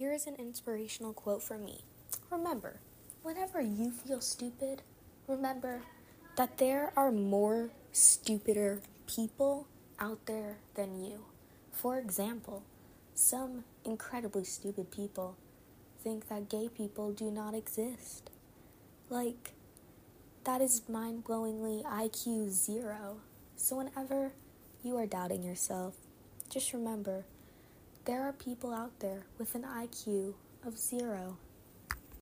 Here's an inspirational quote from me. Remember, whenever you feel stupid, remember that there are more stupider people out there than you. For example, some incredibly stupid people think that gay people do not exist. Like, that is mind blowingly IQ zero. So, whenever you are doubting yourself, just remember there are people out there with an IQ of zero.